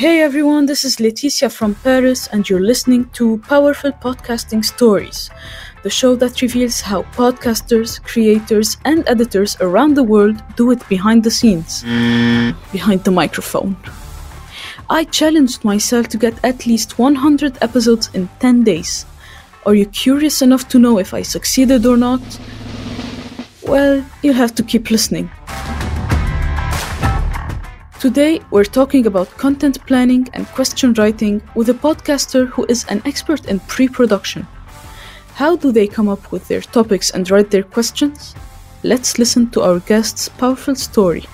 Hey everyone, this is Laetitia from Paris, and you're listening to Powerful Podcasting Stories, the show that reveals how podcasters, creators, and editors around the world do it behind the scenes, behind the microphone. I challenged myself to get at least 100 episodes in 10 days. Are you curious enough to know if I succeeded or not? Well, you'll have to keep listening. Today, we're talking about content planning and question writing with a podcaster who is an expert in pre production. How do they come up with their topics and write their questions? Let's listen to our guest's powerful story.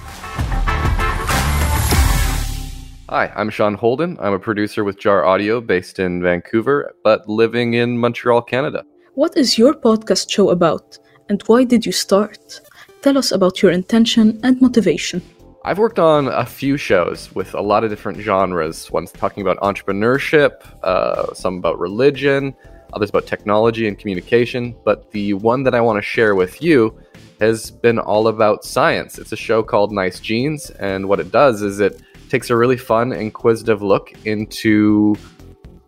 Hi, I'm Sean Holden. I'm a producer with Jar Audio based in Vancouver, but living in Montreal, Canada. What is your podcast show about, and why did you start? Tell us about your intention and motivation. I've worked on a few shows with a lot of different genres. One's talking about entrepreneurship, uh, some about religion, others about technology and communication. But the one that I want to share with you has been all about science. It's a show called Nice Genes, and what it does is it takes a really fun, inquisitive look into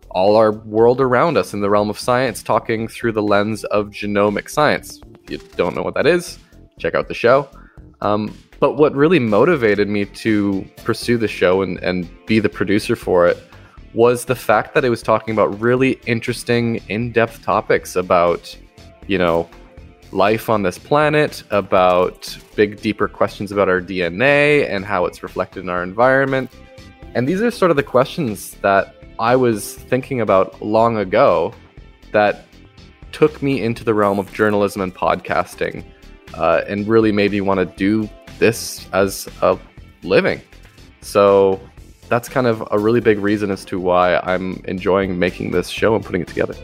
all our world around us in the realm of science, talking through the lens of genomic science. If you don't know what that is, check out the show. Um, but what really motivated me to pursue the show and, and be the producer for it was the fact that it was talking about really interesting, in depth topics about, you know, life on this planet, about big, deeper questions about our DNA and how it's reflected in our environment. And these are sort of the questions that I was thinking about long ago that took me into the realm of journalism and podcasting uh, and really made me want to do this as a living. So that's kind of a really big reason as to why I'm enjoying making this show and putting it together.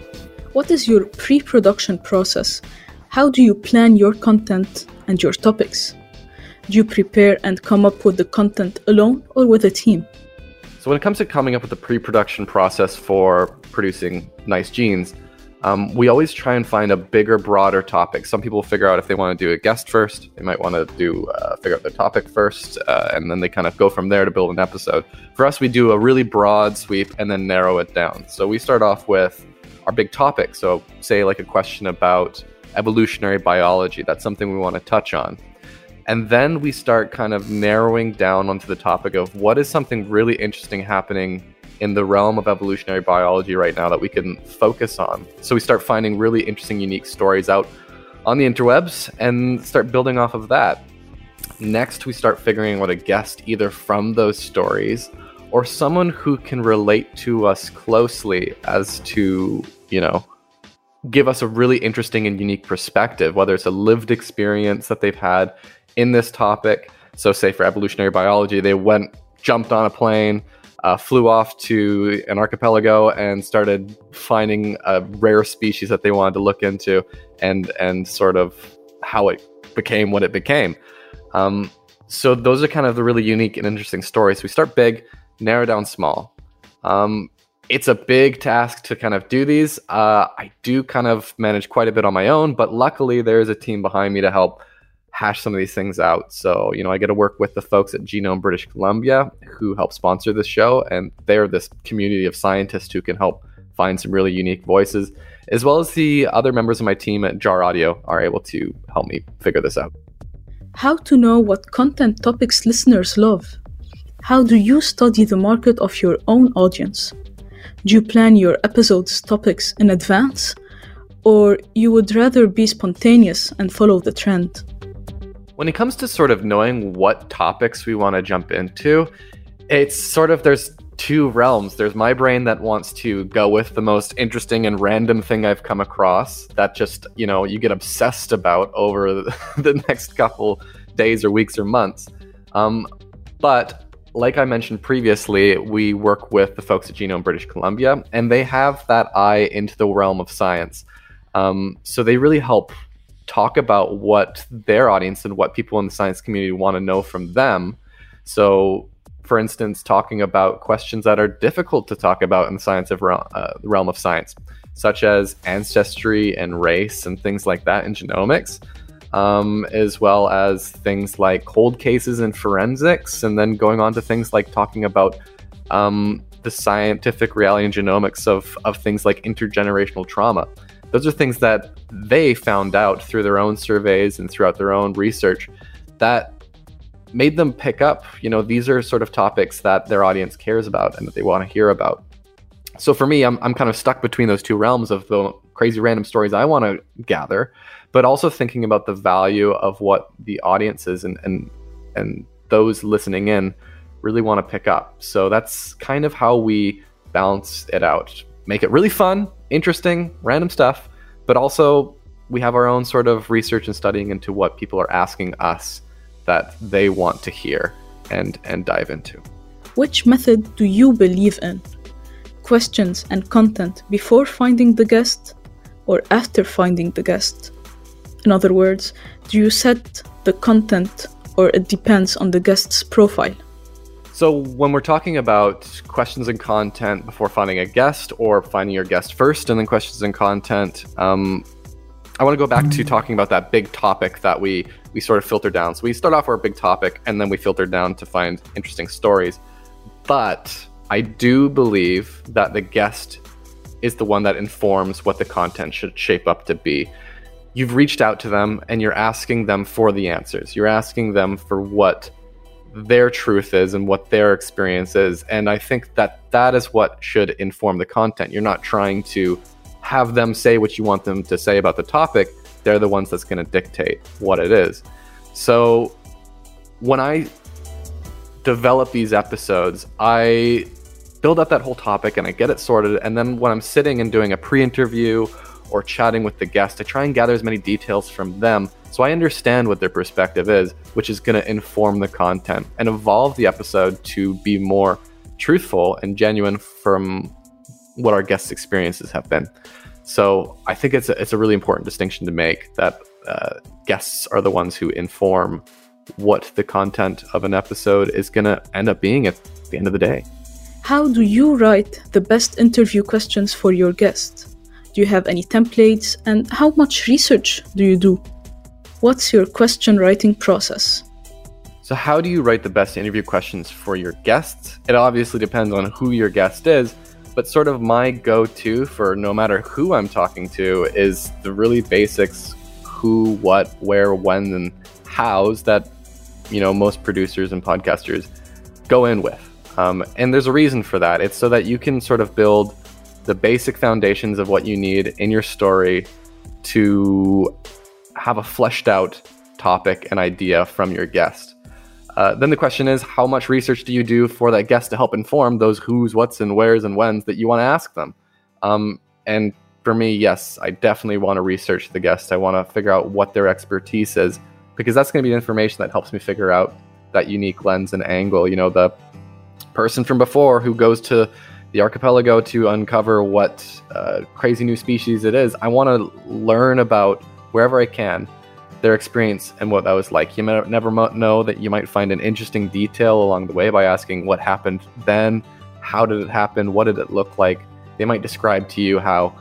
What is your pre production process? How do you plan your content and your topics? Do you prepare and come up with the content alone or with a team? So, when it comes to coming up with the pre production process for producing Nice Genes, um, we always try and find a bigger, broader topic. Some people figure out if they want to do a guest first. They might want to do uh, figure out their topic first, uh, and then they kind of go from there to build an episode. For us, we do a really broad sweep and then narrow it down. So we start off with our big topic. So say like a question about evolutionary biology. That's something we want to touch on. And then we start kind of narrowing down onto the topic of what is something really interesting happening in the realm of evolutionary biology right now that we can focus on. So we start finding really interesting, unique stories out on the interwebs and start building off of that. Next, we start figuring out a guest either from those stories or someone who can relate to us closely as to, you know, give us a really interesting and unique perspective, whether it's a lived experience that they've had in this topic. So, say for evolutionary biology, they went, jumped on a plane, uh, flew off to an archipelago and started finding a rare species that they wanted to look into and and sort of how it became what it became. Um, so those are kind of the really unique and interesting stories. We start big, narrow down small. Um, it's a big task to kind of do these. Uh, I do kind of manage quite a bit on my own, but luckily there is a team behind me to help hash some of these things out. So, you know, I get to work with the folks at Genome British Columbia who help sponsor this show, and they're this community of scientists who can help find some really unique voices, as well as the other members of my team at Jar Audio are able to help me figure this out. How to know what content topics listeners love? How do you study the market of your own audience? Do you plan your episodes topics in advance? Or you would rather be spontaneous and follow the trend? When it comes to sort of knowing what topics we want to jump into, it's sort of there's two realms. There's my brain that wants to go with the most interesting and random thing I've come across that just, you know, you get obsessed about over the next couple days or weeks or months. Um, but like I mentioned previously, we work with the folks at Genome British Columbia, and they have that eye into the realm of science. Um, so they really help talk about what their audience and what people in the science community want to know from them. So, for instance, talking about questions that are difficult to talk about in the science of uh, realm of science, such as ancestry and race and things like that in genomics, um, as well as things like cold cases and forensics, and then going on to things like talking about um, the scientific reality and genomics of, of things like intergenerational trauma. Those are things that they found out through their own surveys and throughout their own research that made them pick up, you know, these are sort of topics that their audience cares about and that they want to hear about. So for me, I'm, I'm kind of stuck between those two realms of the crazy random stories I want to gather, but also thinking about the value of what the audiences and, and, and those listening in really want to pick up. So that's kind of how we balance it out. Make it really fun, interesting, random stuff, but also we have our own sort of research and studying into what people are asking us that they want to hear and and dive into. Which method do you believe in? Questions and content before finding the guest or after finding the guest? In other words, do you set the content or it depends on the guest's profile? So, when we're talking about questions and content before finding a guest or finding your guest first and then questions and content, um, I want to go back to talking about that big topic that we we sort of filter down. So we start off with a big topic and then we filter down to find interesting stories. But I do believe that the guest is the one that informs what the content should shape up to be. You've reached out to them and you're asking them for the answers. You're asking them for what their truth is and what their experience is. And I think that that is what should inform the content. You're not trying to have them say what you want them to say about the topic. They're the ones that's going to dictate what it is. So when I develop these episodes, I build up that whole topic and I get it sorted. And then when I'm sitting and doing a pre interview or chatting with the guest, to try and gather as many details from them so I understand what their perspective is, which is going to inform the content and evolve the episode to be more truthful and genuine from what our guests' experiences have been. So I think it's a, it's a really important distinction to make that uh, guests are the ones who inform what the content of an episode is going to end up being at the end of the day. How do you write the best interview questions for your guests? Do you have any templates and how much research do you do? What's your question writing process? So, how do you write the best interview questions for your guests? It obviously depends on who your guest is, but sort of my go to for no matter who I'm talking to is the really basics who, what, where, when, and hows that, you know, most producers and podcasters go in with. Um, and there's a reason for that. It's so that you can sort of build the basic foundations of what you need in your story to have a fleshed out topic and idea from your guest. Uh, then the question is, how much research do you do for that guest to help inform those who's, what's, and where's and when's that you want to ask them? Um, and for me, yes, I definitely want to research the guest. I want to figure out what their expertise is because that's going to be information that helps me figure out that unique lens and angle. You know, the person from before who goes to the archipelago to uncover what uh, crazy new species it is. I want to learn about wherever I can their experience and what that was like. You might never know that you might find an interesting detail along the way by asking what happened then, how did it happen, what did it look like. They might describe to you how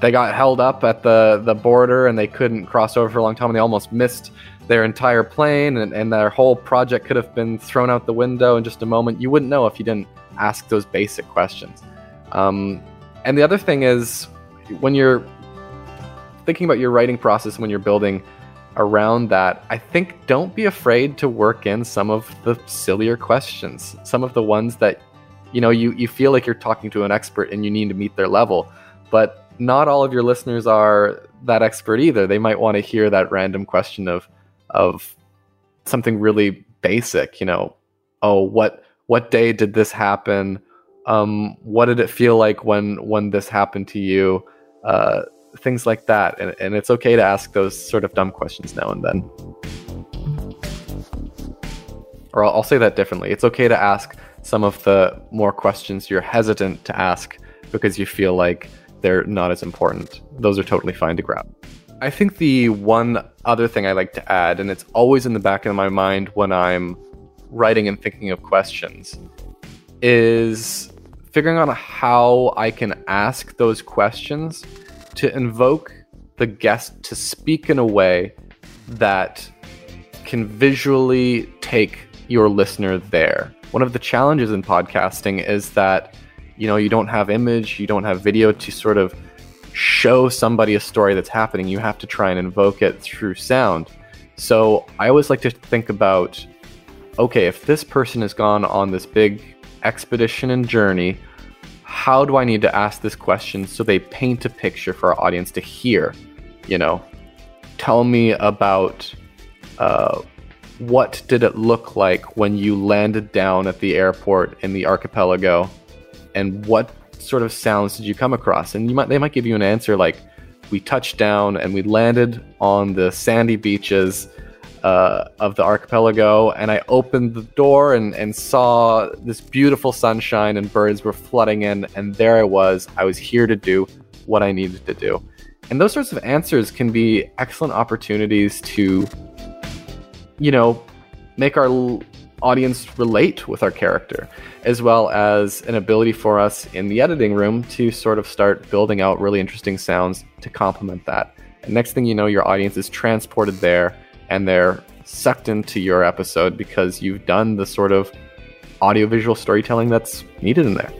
they got held up at the, the border and they couldn't cross over for a long time and they almost missed their entire plane and, and their whole project could have been thrown out the window in just a moment. You wouldn't know if you didn't ask those basic questions. Um, and the other thing is when you're thinking about your writing process when you're building around that, I think don't be afraid to work in some of the sillier questions, some of the ones that you know you you feel like you're talking to an expert and you need to meet their level, but not all of your listeners are that expert either. They might want to hear that random question of of something really basic, you know, oh, what what day did this happen? Um, what did it feel like when when this happened to you? Uh, things like that. And, and it's okay to ask those sort of dumb questions now and then. Or I'll, I'll say that differently. It's okay to ask some of the more questions you're hesitant to ask because you feel like they're not as important. Those are totally fine to grab. I think the one other thing I like to add, and it's always in the back of my mind when I'm writing and thinking of questions, is figuring out how I can ask those questions to invoke the guest to speak in a way that can visually take your listener there. one of the challenges in podcasting is that you know you don't have image, you don't have video to sort of show somebody a story that's happening. You have to try and invoke it through sound. So I always like to think about okay, if this person has gone on this big expedition and journey, how do I need to ask this question so they paint a picture for our audience to hear? You know, tell me about uh, what did it look like when you landed down at the airport in the archipelago, and what sort of sounds did you come across? And you might they might give you an answer like, we touched down and we landed on the sandy beaches uh, of the archipelago, and I opened the door and, and saw this beautiful sunshine and birds were flooding in, and there I was. I was here to do what I needed to do. And those sorts of answers can be excellent opportunities to, you know, make our l- audience relate with our character, as well as an ability for us in the editing room to sort of start building out really interesting sounds to complement that. And next thing you know, your audience is transported there and they're sucked into your episode because you've done the sort of audiovisual storytelling that's needed in there.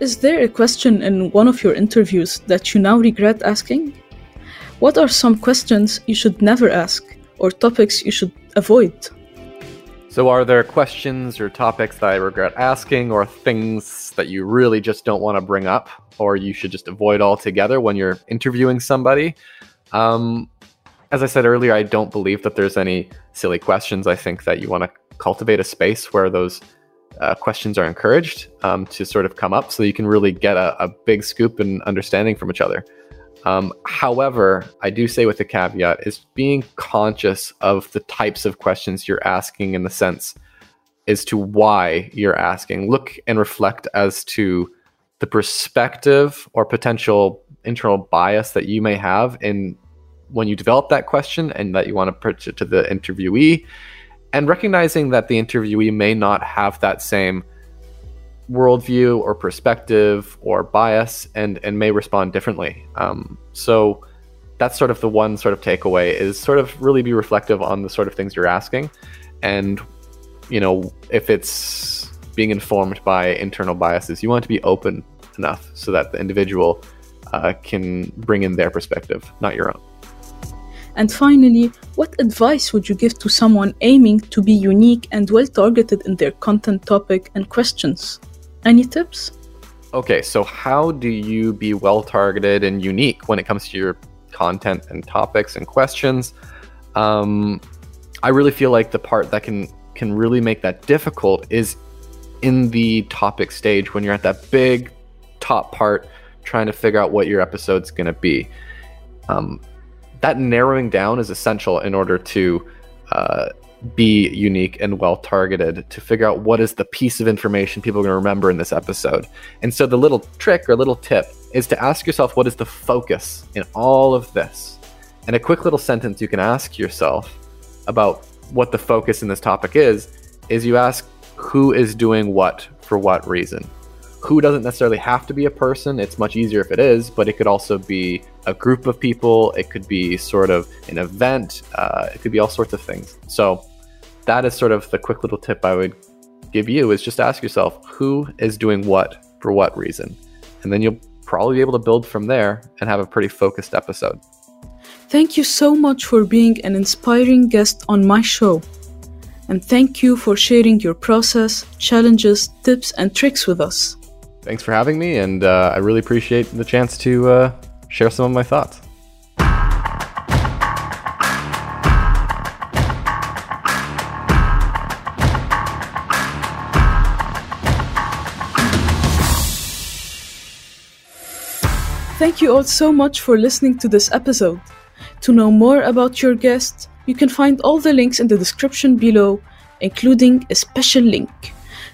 Is there a question in one of your interviews that you now regret asking? What are some questions you should never ask or topics you should avoid? So, are there questions or topics that I regret asking or things that you really just don't want to bring up or you should just avoid altogether when you're interviewing somebody? Um, as I said earlier, I don't believe that there's any silly questions. I think that you want to cultivate a space where those uh, questions are encouraged um, to sort of come up so you can really get a, a big scoop and understanding from each other. Um, however, I do say with the caveat is being conscious of the types of questions you're asking in the sense as to why you're asking. Look and reflect as to the perspective or potential internal bias that you may have in when you develop that question and that you want to pitch it to the interviewee, and recognizing that the interviewee may not have that same worldview or perspective or bias and and may respond differently. Um, so that's sort of the one sort of takeaway is sort of really be reflective on the sort of things you're asking, and you know if it's being informed by internal biases, you want to be open enough so that the individual uh, can bring in their perspective, not your own. And finally, what advice would you give to someone aiming to be unique and well targeted in their content topic and questions? Any tips? Okay, so how do you be well targeted and unique when it comes to your content and topics and questions? Um, I really feel like the part that can can really make that difficult is in the topic stage when you're at that big top part trying to figure out what your episode's going to be. Um, that narrowing down is essential in order to uh, be unique and well targeted to figure out what is the piece of information people are going to remember in this episode. And so the little trick or little tip is to ask yourself what is the focus in all of this. And a quick little sentence you can ask yourself about what the focus in this topic is is you ask who is doing what for what reason who doesn't necessarily have to be a person. It's much easier if it is, but it could also be a group of people. It could be sort of an event. Uh, it could be all sorts of things. So that is sort of the quick little tip I would give you is just ask yourself who is doing what for what reason. And then you'll probably be able to build from there and have a pretty focused episode. Thank you so much for being an inspiring guest on my show. And thank you for sharing your process, challenges, tips, and tricks with us thanks for having me, and uh, I really appreciate the chance to uh, share some of my thoughts. Thank you all so much for listening to this episode. To know more about your guest, you can find all the links in the description below, including a special link.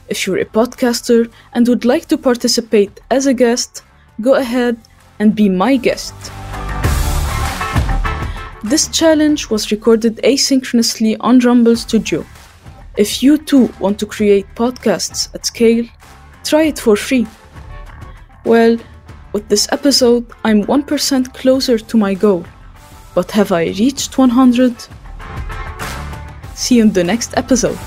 If you're a podcaster and would like to participate as a guest, go ahead and be my guest. This challenge was recorded asynchronously on Rumble Studio. If you too want to create podcasts at scale, try it for free. Well, with this episode, I'm 1% closer to my goal. But have I reached 100? See you in the next episode.